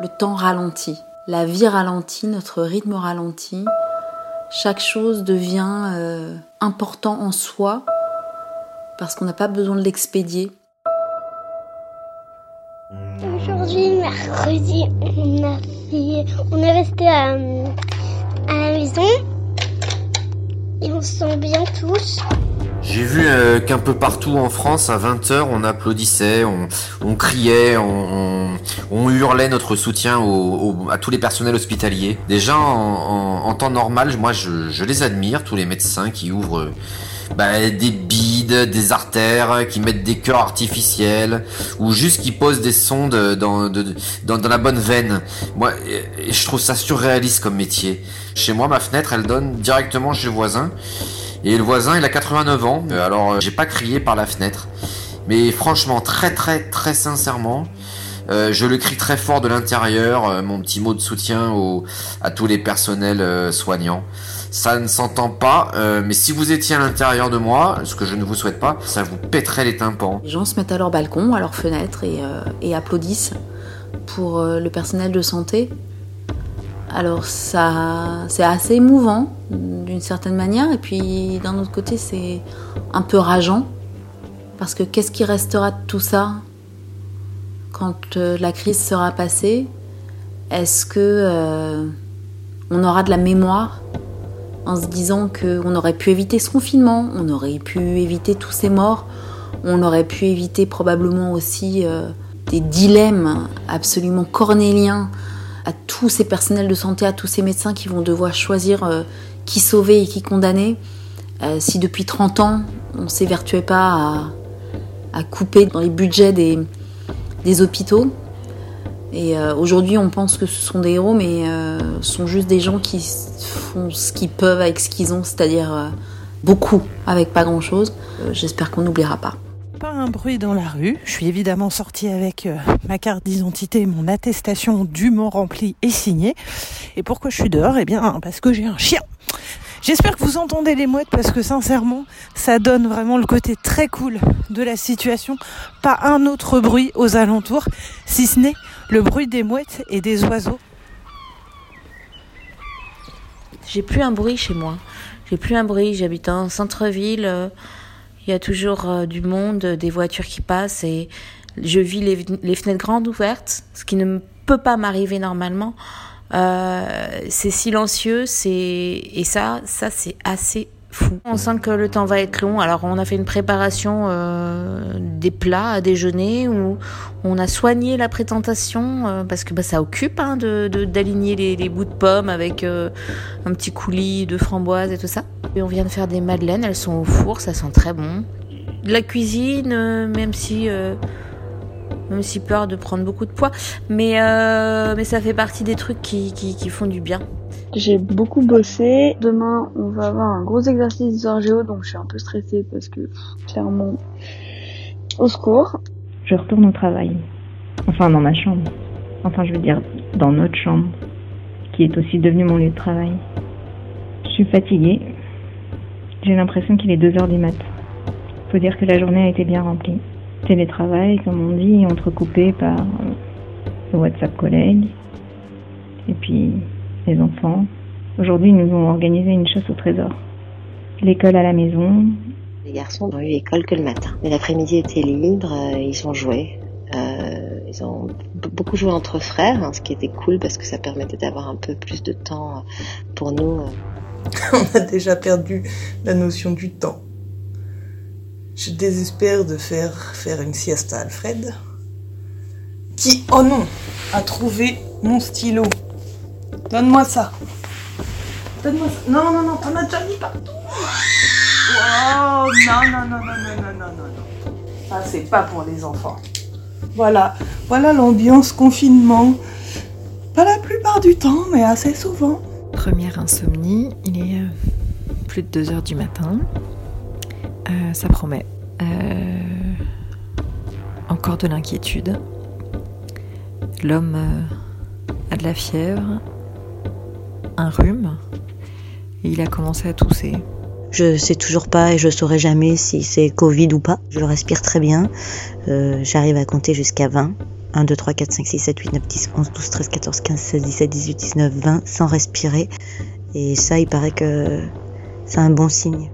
Le temps ralentit, la vie ralentit, notre rythme ralentit. Chaque chose devient euh, important en soi parce qu'on n'a pas besoin de l'expédier. Aujourd'hui, mercredi, on, a on est resté à, à la maison et on se sent bien tous. J'ai vu euh, qu'un peu partout en France, à 20h, on applaudissait, on, on criait, on, on- hurlait notre soutien au- au- à tous les personnels hospitaliers. Déjà, en, en- temps normal, moi, je, je les admire, tous les médecins qui ouvrent bah, des bides, des artères, qui mettent des cœurs artificiels, ou juste qui posent des sondes dans, dans, dans la bonne veine. Moi, je trouve ça surréaliste comme métier. Chez moi, ma fenêtre, elle donne directement chez le voisin. Et le voisin, il a 89 ans. Euh, Alors, euh, j'ai pas crié par la fenêtre. Mais franchement, très très très sincèrement, euh, je le crie très fort de l'intérieur, mon petit mot de soutien à tous les personnels soignants. Ça ne s'entend pas, mais si vous étiez à l'intérieur de moi, ce que je ne vous souhaite pas, ça vous pèterait les tympans. Les gens se mettent à leur balcon, à leur fenêtre et, et applaudissent pour le personnel de santé. Alors ça, c'est assez émouvant d'une certaine manière. Et puis d'un autre côté c'est un peu rageant. Parce que qu'est-ce qui restera de tout ça quand euh, la crise sera passée? Est-ce que euh, on aura de la mémoire en se disant qu'on aurait pu éviter ce confinement, on aurait pu éviter tous ces morts, on aurait pu éviter probablement aussi euh, des dilemmes absolument cornéliens à tous ces personnels de santé, à tous ces médecins qui vont devoir choisir euh, qui sauver et qui condamner. Euh, si depuis 30 ans, on ne s'évertuait pas à, couper dans les budgets des, hôpitaux. Et euh, aujourd'hui, on pense que ce sont des héros, mais ce sont juste des gens qui font ce qu'ils peuvent avec ce qu'ils ont, c'est-à-dire beaucoup avec pas grand-chose. J'espère qu'on n'oubliera pas. Un bruit dans la rue. Je suis évidemment sortie avec euh, ma carte d'identité, mon attestation dûment remplie et signée. Et pourquoi je suis dehors? Eh bien, parce que j'ai un chien. J'espère que vous entendez les mouettes parce que sincèrement, ça donne vraiment le côté très cool de la situation. Pas un autre bruit aux alentours, si ce n'est le bruit des mouettes et des oiseaux. J'ai plus un bruit chez moi. J'ai plus un bruit. J'habite en centre-ville. Il y a toujours euh, du monde, euh, des voitures qui passent et je vis les, les fenêtres grandes ouvertes, ce qui ne peut pas m'arriver normalement. Euh, c'est silencieux, c'est et ça, ça c'est assez On sent que le temps va être long. Alors on a fait une préparation euh, des plats à déjeuner où on a soigné la présentation euh, parce que bah, ça occupe hein, d'aligner les, bouts de pommes avec euh, un petit coulis de framboises et tout ça. Et on vient de faire des madeleines, elles sont au four, ça sent très bon. La cuisine, même si même si peur de prendre beaucoup de poids, mais mais ça fait partie des trucs qui, qui font du bien. J'ai beaucoup bossé. Demain, on va avoir un gros exercice d'histoire géo, donc je suis un peu stressée parce que, clairement, au secours. Je retourne au travail. Enfin, dans ma chambre. Enfin, je veux dire, dans notre chambre, qui est aussi devenue mon lieu de travail. Je suis fatiguée. J'ai l'impression qu'il est 2 heures du mat. Faut dire que la journée a été bien remplie. Télétravail, comme on dit, entrecoupé par le WhatsApp collègue. Et puis, les enfants. Aujourd'hui, ils nous ont organisé une chasse au trésor. L'école à la maison, Les garçons n'ont eu école que le matin. Mais l'après-midi était libre, euh, ils ont joué. Euh, ils ont beaucoup joué entre frères, hein, ce qui était cool parce que ça permettait d'avoir un peu plus de temps euh, pour nous. On a déjà perdu la notion du temps. Je désespère de faire faire une sieste à Alfred, qui, oh non, a trouvé mon stylo. Donne-moi ça. Donne-moi ça. Non, non, non, t'en as déjà mis partout. Oh, non, non, non, non, non, non, non, non, non. Ça, c'est pas pour les enfants. Voilà, voilà l'ambiance confinement. Pas la plupart du temps, mais assez souvent. Première insomnie, il est euh, plus de 2 heures du matin. Euh, ça promet. Euh, encore de l'inquiétude. L'homme euh, a de la fièvre, un rhume, il a commencé à tousser. Je sais toujours pas et je saurai jamais si c'est Covid ou pas. Je respire très bien. Euh, J'arrive à compter jusqu'à 20. 1, 2, 3, 4, 5, 6, 7, 8, 9, 10, 11, 12, 13, 14, 15, 16, 17, 18, 19, 20 sans respirer. Et ça, il paraît que c'est un bon signe.